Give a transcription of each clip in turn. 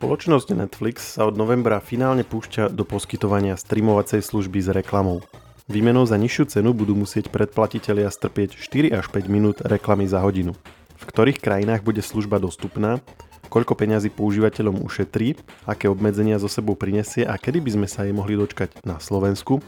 Spoločnosť Netflix sa od novembra finálne púšťa do poskytovania streamovacej služby s reklamou. Výmenou za nižšiu cenu budú musieť predplatitelia strpieť 4 až 5 minút reklamy za hodinu. V ktorých krajinách bude služba dostupná, koľko peňazí používateľom ušetrí, aké obmedzenia zo sebou prinesie a kedy by sme sa jej mohli dočkať na Slovensku,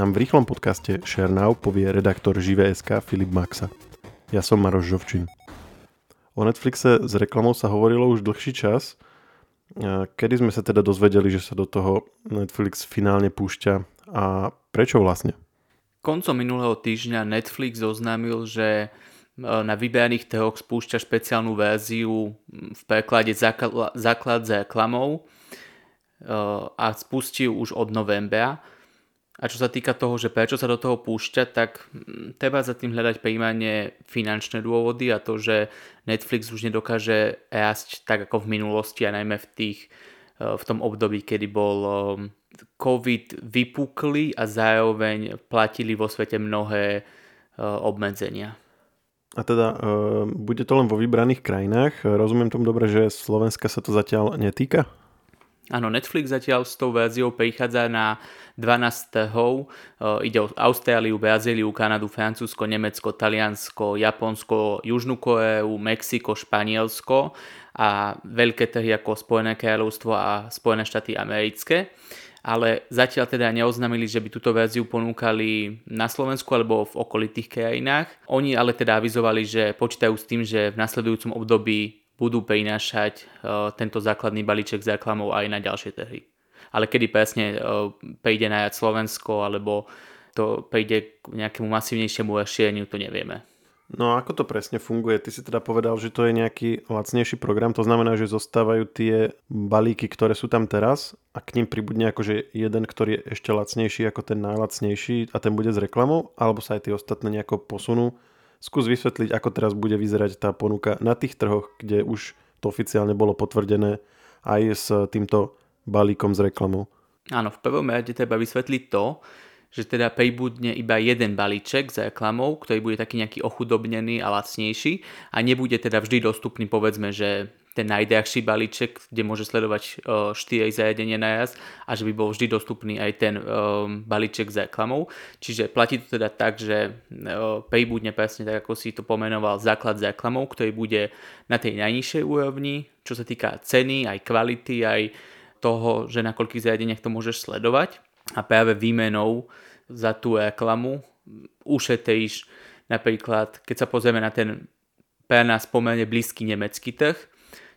nám v rýchlom podcaste ShareNow povie redaktor Žive.sk Filip Maxa. Ja som Maroš Žovčin. O Netflixe s reklamou sa hovorilo už dlhší čas, Kedy sme sa teda dozvedeli, že sa do toho Netflix finálne púšťa a prečo vlastne? Koncom minulého týždňa Netflix oznámil, že e, na vyberaných trhoch spúšťa špeciálnu verziu v preklade základ za reklamou e, a spustil už od novembra. A čo sa týka toho, že prečo sa do toho púšťa, tak mm, treba za tým hľadať príjmanie finančné dôvody a to, že Netflix už nedokáže rásť tak ako v minulosti a najmä v, tých, e, v tom období, kedy bol e, COVID vypukli a zároveň platili vo svete mnohé e, obmedzenia. A teda bude to len vo vybraných krajinách. Rozumiem tomu dobre, že Slovenska sa to zatiaľ netýka? Áno, Netflix zatiaľ s tou verziou prichádza na 12 trhov. E, ide o Austráliu, Brazíliu, Kanadu, Francúzsko, Nemecko, Taliansko, Japonsko, Južnú Koreu, Mexiko, Španielsko a veľké trhy ako Spojené kráľovstvo a Spojené štáty americké. Ale zatiaľ teda neoznamili, že by túto verziu ponúkali na Slovensku alebo v okolitých krajinách. Oni ale teda avizovali, že počítajú s tým, že v nasledujúcom období budú prinášať uh, tento základný balíček s reklamou aj na ďalšie trhy. Ale kedy presne uh, prejde najať Slovensko alebo to prejde k nejakému masívnejšiemu rozšíreniu, to nevieme. No a ako to presne funguje? Ty si teda povedal, že to je nejaký lacnejší program, to znamená, že zostávajú tie balíky, ktoré sú tam teraz a k ním pribudne akože jeden, ktorý je ešte lacnejší ako ten najlacnejší a ten bude s reklamou, alebo sa aj tie ostatné nejako posunú Skús vysvetliť, ako teraz bude vyzerať tá ponuka na tých trhoch, kde už to oficiálne bolo potvrdené aj s týmto balíkom s reklamou. Áno, v prvom rade treba vysvetliť to, že teda pribudne iba jeden balíček s reklamou, ktorý bude taký nejaký ochudobnený a lacnejší a nebude teda vždy dostupný povedzme, že ten najdrahší balíček, kde môže sledovať 4 uh, zariadenia naraz a že by bol vždy dostupný aj ten um, balíček s reklamou. Čiže platí to teda tak, že uh, pribudne presne tak, ako si to pomenoval, základ s reklamou, ktorý bude na tej najnižšej úrovni, čo sa týka ceny, aj kvality, aj toho, že na koľkých zariadeniach to môžeš sledovať. A práve výmenou za tú reklamu ušetríš napríklad, keď sa pozrieme na ten pre nás pomerne blízky nemecký trh,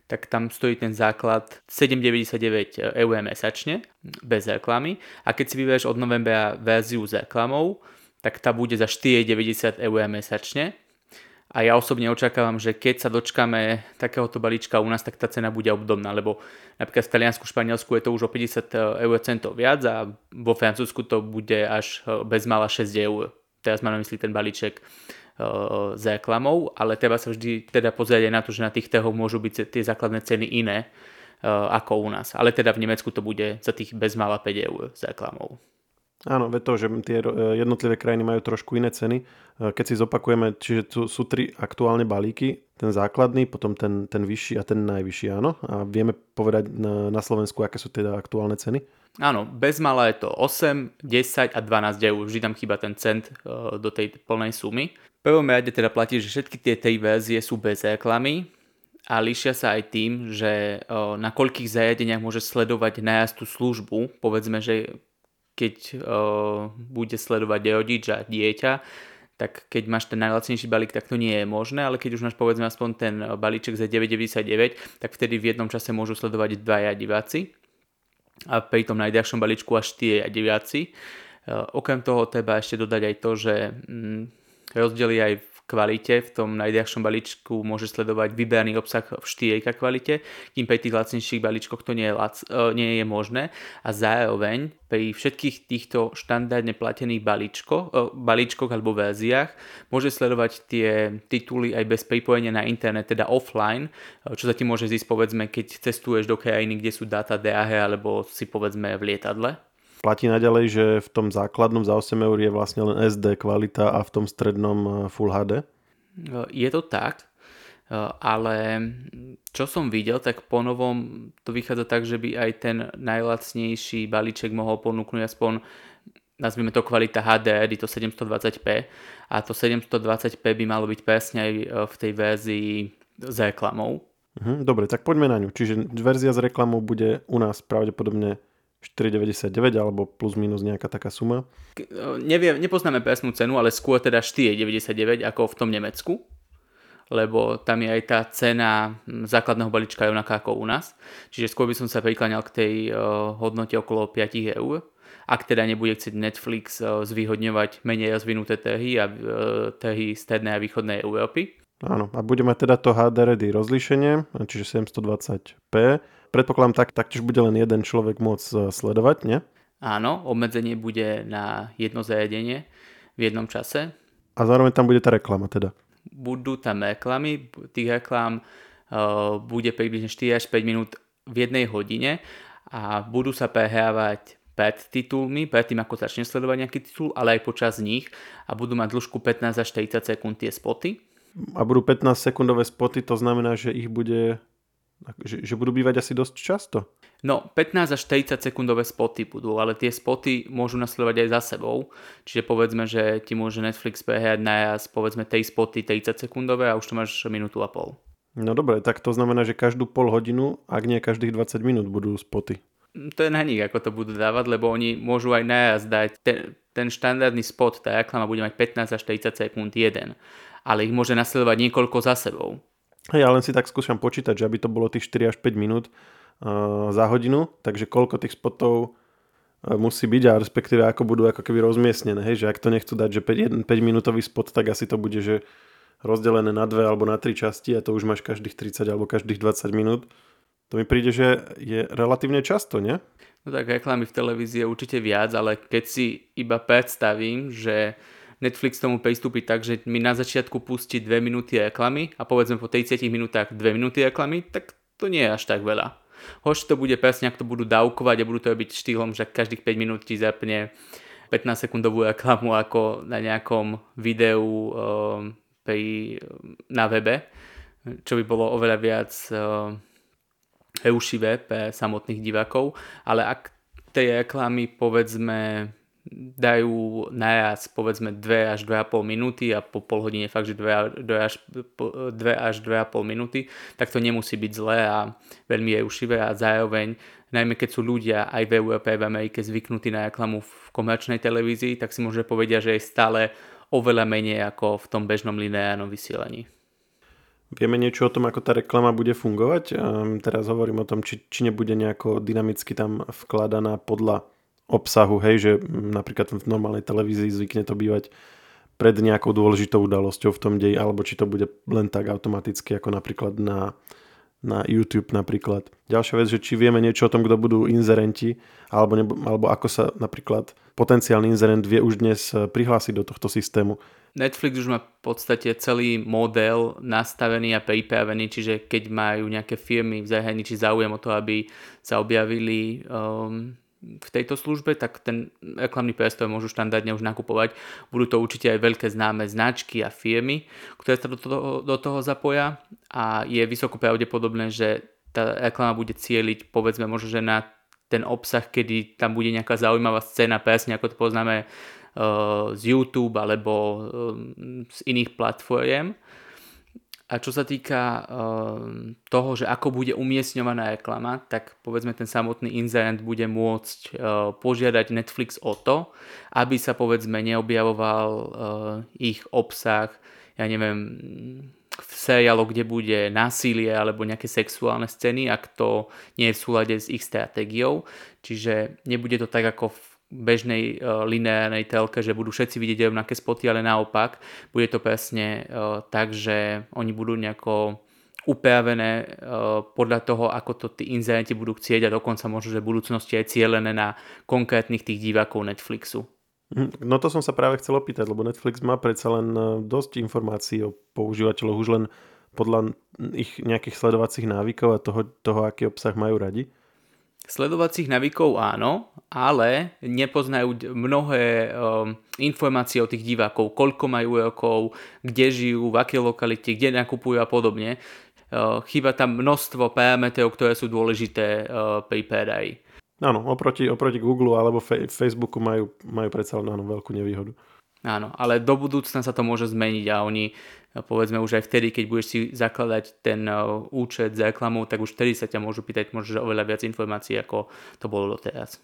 tak tam stojí ten základ 7,99 eur mesačne, bez reklamy. A keď si vyberieš od novembra verziu s reklamou, tak tá bude za 4,90 eur mesačne. A ja osobne očakávam, že keď sa dočkame takéhoto balíčka u nás, tak tá cena bude obdobná, lebo napríklad v Taliansku, Španielsku je to už o 50 eur centov viac a vo Francúzsku to bude až bez mala 6 eur. Teraz mám na mysli ten balíček s reklamou, ale treba sa vždy teda pozrieť aj na to, že na tých trhoch môžu byť tie základné ceny iné ako u nás. Ale teda v Nemecku to bude za tých bezmála 5 eur s reklamou. Áno, ve to, že tie jednotlivé krajiny majú trošku iné ceny. Keď si zopakujeme, čiže tu sú tri aktuálne balíky, ten základný, potom ten, ten vyšší a ten najvyšší, áno. A vieme povedať na, na Slovensku, aké sú teda aktuálne ceny? Áno, bez mala je to 8, 10 a 12 eur. Vždy tam chýba ten cent do tej plnej sumy prvom rade teda platí, že všetky tie tej verzie sú bez reklamy a líšia sa aj tým, že o, na koľkých zariadeniach môže sledovať najazd tú službu. Povedzme, že keď o, bude sledovať rodič a dieťa, tak keď máš ten najlacnejší balík, tak to nie je možné, ale keď už máš povedzme aspoň ten balíček za 9,99, tak vtedy v jednom čase môžu sledovať dvaja diváci a pri tom najdrahšom balíčku až tie diváci. Okrem toho treba ešte dodať aj to, že mm, rozdiely aj v kvalite, v tom najdrahšom balíčku môže sledovať vyberaný obsah v 4K kvalite, kým pri tých lacnejších balíčkoch to nie je, lac, e, nie je možné a zároveň pri všetkých týchto štandardne platených balíčkoch, e, balíčkoch alebo verziách môže sledovať tie tituly aj bez pripojenia na internet, teda offline, e, čo sa ti môže zísť povedzme, keď cestuješ do krajiny, kde sú dáta drahé alebo si povedzme v lietadle. Platí naďalej, že v tom základnom za 8 eur je vlastne len SD kvalita a v tom strednom eh, Full HD? Je to tak. ale čo som videl, tak po novom to vychádza tak, že by aj ten najlacnejší balíček mohol ponúknuť aspoň nazvime to kvalita HDR, je to 720p a to 720p by malo byť presne aj v tej verzii s reklamou. Mhm, dobre, tak poďme na ňu. Čiže verzia s reklamou bude u nás pravdepodobne 4,99 alebo plus minus nejaká taká suma? Neviem, nepoznáme presnú cenu, ale skôr teda 4,99 ako v tom Nemecku lebo tam je aj tá cena základného balíčka rovnaká ako u nás. Čiže skôr by som sa prikláňal k tej uh, hodnote okolo 5 eur. Ak teda nebude chcieť Netflix uh, zvýhodňovať menej rozvinuté trhy a trhy strednej a východnej Európy. Áno, a bude mať teda to HD ready rozlíšenie, čiže 720p predpokladám, tak, taktiež bude len jeden človek môcť e, sledovať, nie? Áno, obmedzenie bude na jedno zariadenie v jednom čase. A zároveň tam bude tá reklama teda? Budú tam reklamy, tých reklám uh, bude približne 4 až 5 minút v jednej hodine a budú sa prehrávať pred titulmi, pred tým ako začne sledovať nejaký titul, ale aj počas nich a budú mať dĺžku 15 až 40 sekúnd tie spoty. A budú 15 sekundové spoty, to znamená, že ich bude že, že budú bývať asi dosť často. No, 15 až 40 sekundové spoty budú, ale tie spoty môžu nasledovať aj za sebou. Čiže povedzme, že ti môže Netflix prehrať najaz, povedzme tej spoty 30 sekundové a už to máš minútu a pol. No dobre, tak to znamená, že každú pol hodinu, ak nie každých 20 minút budú spoty. To je na nich, ako to budú dávať, lebo oni môžu aj najaz dať. Ten, ten štandardný spot, tá reklama bude mať 15 až 40 sekúnd jeden, ale ich môže nasledovať niekoľko za sebou. Ja len si tak skúšam počítať, že aby to bolo tých 4 až 5 minút uh, za hodinu, takže koľko tých spotov uh, musí byť a respektíve ako budú ako keby rozmiestnené. Hej, že ak to nechcú dať, že 5, 5 minútový spot, tak asi to bude, že rozdelené na dve alebo na tri časti a to už máš každých 30 alebo každých 20 minút. To mi príde, že je relatívne často, nie? No tak reklamy v televízii je určite viac, ale keď si iba predstavím, že Netflix tomu pristúpi tak, že mi na začiatku pustí 2 minúty reklamy a povedzme po 30 minútach 2 minúty reklamy, tak to nie je až tak veľa. Hoď to bude presne, ak to budú dávkovať a budú to robiť štýlom, že každých 5 minút ti zapne 15 sekundovú reklamu ako na nejakom videu um, pri, na webe, čo by bolo oveľa viac um, eušivé pre samotných divákov, ale ak tej reklamy povedzme dajú naraz povedzme 2 až 2,5 minúty a po pol hodine fakt, že 2, 2 až, 2 až 2,5 minúty, tak to nemusí byť zlé a veľmi je ušivé a zároveň najmä keď sú ľudia aj v Európe, v Amerike zvyknutí na reklamu v komerčnej televízii, tak si môže povedia, že je stále oveľa menej ako v tom bežnom lineárnom vysielaní. Vieme niečo o tom, ako tá reklama bude fungovať? Um, teraz hovorím o tom, či, či nebude nejako dynamicky tam vkladaná podľa obsahu, hej, že napríklad v normálnej televízii zvykne to bývať pred nejakou dôležitou udalosťou v tom deji, alebo či to bude len tak automaticky, ako napríklad na, na YouTube napríklad. Ďalšia vec, že či vieme niečo o tom, kto budú inzerenti, alebo, nebo, alebo ako sa napríklad potenciálny inzerent vie už dnes eh, prihlásiť do tohto systému. Netflix už má v podstate celý model nastavený a pripravený, čiže keď majú nejaké firmy v zahraničí záujem o to, aby sa objavili um, v tejto službe, tak ten reklamný priestor môžu štandardne už nakupovať. Budú to určite aj veľké známe značky a firmy, ktoré sa do toho, do toho zapoja a je vysoko pravdepodobné, že tá reklama bude cieliť povedzme možno, že na ten obsah, kedy tam bude nejaká zaujímavá scéna, presne ako to poznáme uh, z YouTube alebo uh, z iných platform a čo sa týka uh, toho, že ako bude umiestňovaná reklama, tak povedzme ten samotný inzerent bude môcť uh, požiadať Netflix o to, aby sa povedzme neobjavoval uh, ich obsah, ja neviem, v seriáloch, kde bude násilie alebo nejaké sexuálne scény, ak to nie je v súlade s ich stratégiou. Čiže nebude to tak ako v bežnej uh, lineárnej telke, že budú všetci vidieť rovnaké spoty, ale naopak bude to presne uh, tak, že oni budú nejako upravené uh, podľa toho, ako to tí inzerenti budú chcieť a dokonca možno, že v budúcnosti aj cieľené na konkrétnych tých divákov Netflixu. Hm, no to som sa práve chcel opýtať, lebo Netflix má predsa len dosť informácií o používateľoch už len podľa ich nejakých sledovacích návykov a toho, toho aký obsah majú radi. Sledovacích navykov áno, ale nepoznajú mnohé um, informácie o tých divákov, koľko majú rokov, kde žijú, v akej lokalite, kde nakupujú a podobne. Uh, chýba tam množstvo parametrov, ktoré sú dôležité uh, pri PRI. Áno, oproti, oproti Google alebo fe- Facebooku majú, majú predsa len áno, veľkú nevýhodu. Áno, ale do budúcna sa to môže zmeniť a oni povedzme už aj vtedy, keď budeš si zakladať ten uh, účet za reklamou, tak už vtedy sa ťa môžu pýtať možno oveľa viac informácií, ako to bolo doteraz.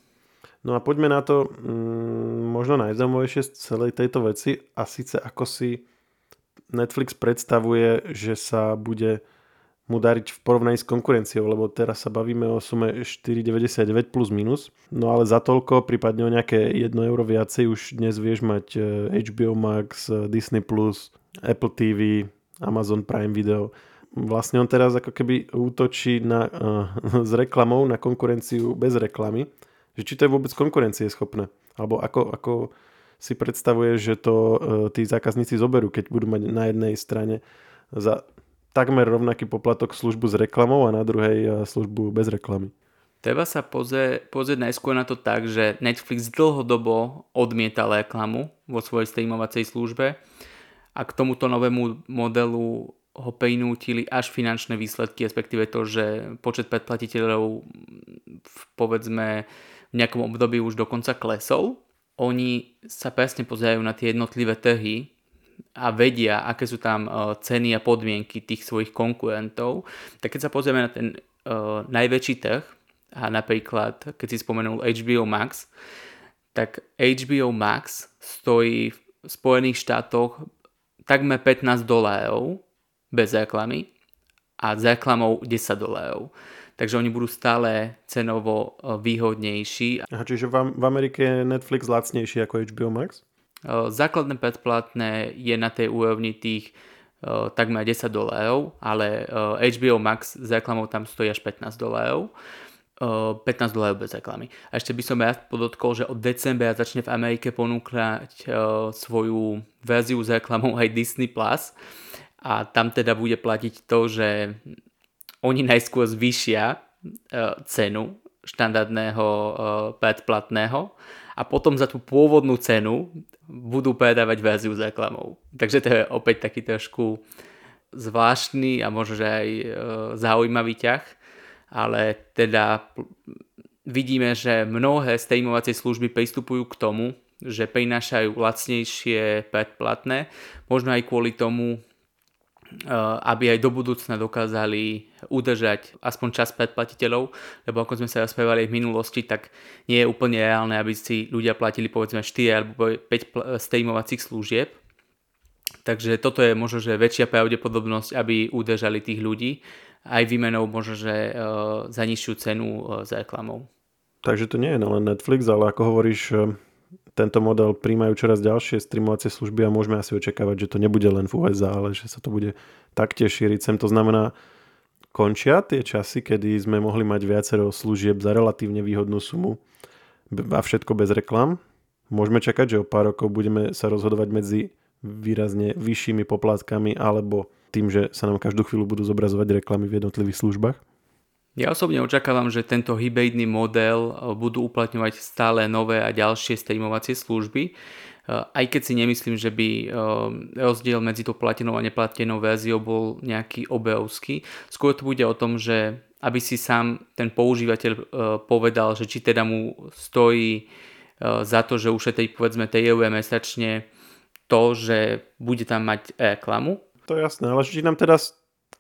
No a poďme na to mm, možno najzaujímavejšie z celej tejto veci a síce ako si Netflix predstavuje, že sa bude mu dariť v porovnaní s konkurenciou, lebo teraz sa bavíme o sume 4,99 plus minus, no ale za toľko, prípadne o nejaké 1 euro viacej už dnes vieš mať HBO eh, Max, eh, Disney+, Apple TV, Amazon Prime Video. Vlastne on teraz ako keby útočí na, uh, s reklamou na konkurenciu bez reklamy. Že či to je vôbec konkurencie schopné. Alebo ako, ako si predstavuje, že to uh, tí zákazníci zoberú, keď budú mať na jednej strane za takmer rovnaký poplatok službu s reklamou a na druhej uh, službu bez reklamy. Treba sa pozrieť, pozrieť najskôr na to tak, že Netflix dlhodobo odmietal reklamu vo svojej streamovacej službe a k tomuto novému modelu ho prinútili až finančné výsledky, respektíve to, že počet predplatiteľov v, povedzme v nejakom období už dokonca klesol. Oni sa presne pozerajú na tie jednotlivé trhy a vedia, aké sú tam uh, ceny a podmienky tých svojich konkurentov. Tak keď sa pozrieme na ten uh, najväčší trh, a napríklad, keď si spomenul HBO Max, tak HBO Max stojí v Spojených štátoch takmer 15 dolárov bez reklamy a s reklamou 10 dolárov. Takže oni budú stále cenovo e, výhodnejší. Aha, čiže v, v Amerike je Netflix lacnejší ako HBO Max? E, základné predplatné je na tej úrovni tých uh, takmer 10 dolárov, ale HBO Max s reklamou tam stojí až 15 dolárov. 15 dolárov bez reklamy. A ešte by som rád podotkol, že od decembra začne v Amerike ponúkať svoju verziu s reklamou aj Disney+. Plus a tam teda bude platiť to, že oni najskôr zvýšia cenu štandardného predplatného a potom za tú pôvodnú cenu budú predávať verziu s reklamou. Takže to je opäť taký trošku zvláštny a možno aj zaujímavý ťah ale teda vidíme, že mnohé streamovacie služby pristupujú k tomu, že prinášajú lacnejšie predplatné, možno aj kvôli tomu, eh, aby aj do budúcna dokázali udržať aspoň čas predplatiteľov, lebo ako sme sa rozprávali v minulosti, tak nie je úplne reálne, aby si ľudia platili povedzme 4 alebo 5 streamovacích služieb. Takže toto je možno, že väčšia pravdepodobnosť, aby udržali tých ľudí aj výmenou možno, že e, za nižšiu cenu e, za reklamou. Takže to nie je len Netflix, ale ako hovoríš, e, tento model príjmajú čoraz ďalšie streamovacie služby a môžeme asi očakávať, že to nebude len v USA, ale že sa to bude taktiež šíriť sem. To znamená, končia tie časy, kedy sme mohli mať viacero služieb za relatívne výhodnú sumu a všetko bez reklam. Môžeme čakať, že o pár rokov budeme sa rozhodovať medzi výrazne vyššími poplatkami alebo tým, že sa nám každú chvíľu budú zobrazovať reklamy v jednotlivých službách? Ja osobne očakávam, že tento hybridný model e, budú uplatňovať stále nové a ďalšie streamovacie služby, e, aj keď si nemyslím, že by e, rozdiel medzi tou platinou a neplatenou verziou bol nejaký obrovský. Skôr to bude o tom, že aby si sám ten používateľ povedal, že či teda mu stojí za to, že ušetrí povedzme tej eur mesačne to, že bude tam mať reklamu to je jasné, ale či nám teda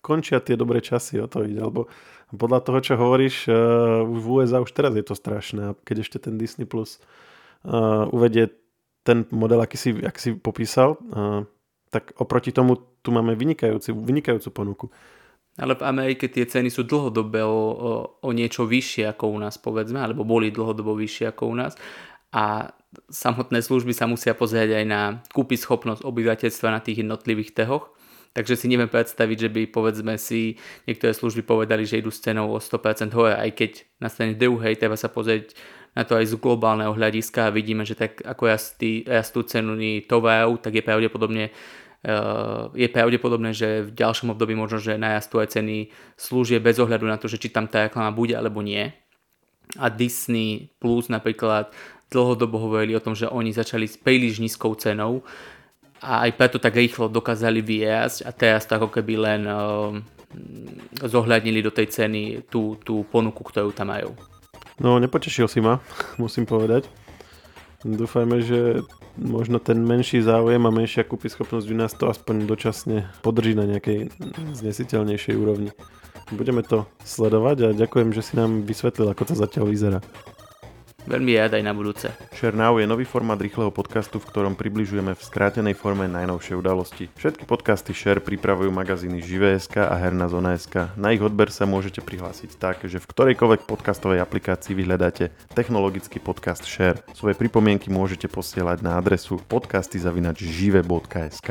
končia tie dobré časy, o to ide, lebo podľa toho, čo hovoríš, uh, v USA už teraz je to strašné keď ešte ten Disney Plus uh, uvedie ten model, aký si, aký si popísal, uh, tak oproti tomu tu máme vynikajúci, vynikajúcu ponuku. Ale v Amerike tie ceny sú dlhodobo o, o niečo vyššie ako u nás, povedzme, alebo boli dlhodobo vyššie ako u nás. A samotné služby sa musia pozrieť aj na kúpy schopnosť obyvateľstva na tých jednotlivých trhoch Takže si neviem predstaviť, že by povedzme si niektoré služby povedali, že idú s cenou o 100% hore, aj keď na strane druhej treba sa pozrieť na to aj z globálneho hľadiska a vidíme, že tak ako rastí, rastú ceny tovarov, tak je pravdepodobne Uh, je pravdepodobné, že v ďalšom období možno, že narastú aj ceny služieb bez ohľadu na to, že či tam tá reklama bude alebo nie. A Disney Plus napríklad dlhodobo hovorili o tom, že oni začali s príliš nízkou cenou a aj preto tak rýchlo dokázali vyjazť a teraz to ako keby len uh, zohľadnili do tej ceny tú, tú ponuku, ktorú tam majú. No, nepotešil si ma, musím povedať. Dúfajme, že možno ten menší záujem a menšia kúpyschopnosť u nás to aspoň dočasne podrží na nejakej znesiteľnejšej úrovni. Budeme to sledovať a ďakujem, že si nám vysvetlil, ako to zatiaľ vyzerá. Veľmi rád aj na budúce. Share Now je nový formát rýchleho podcastu, v ktorom približujeme v skrátenej forme najnovšie udalosti. Všetky podcasty Share pripravujú magazíny Živé.sk a Herná zona.sk. Na ich odber sa môžete prihlásiť tak, že v ktorejkoľvek podcastovej aplikácii vyhľadáte technologický podcast Share. Svoje pripomienky môžete posielať na adresu podcasty.žive.sk.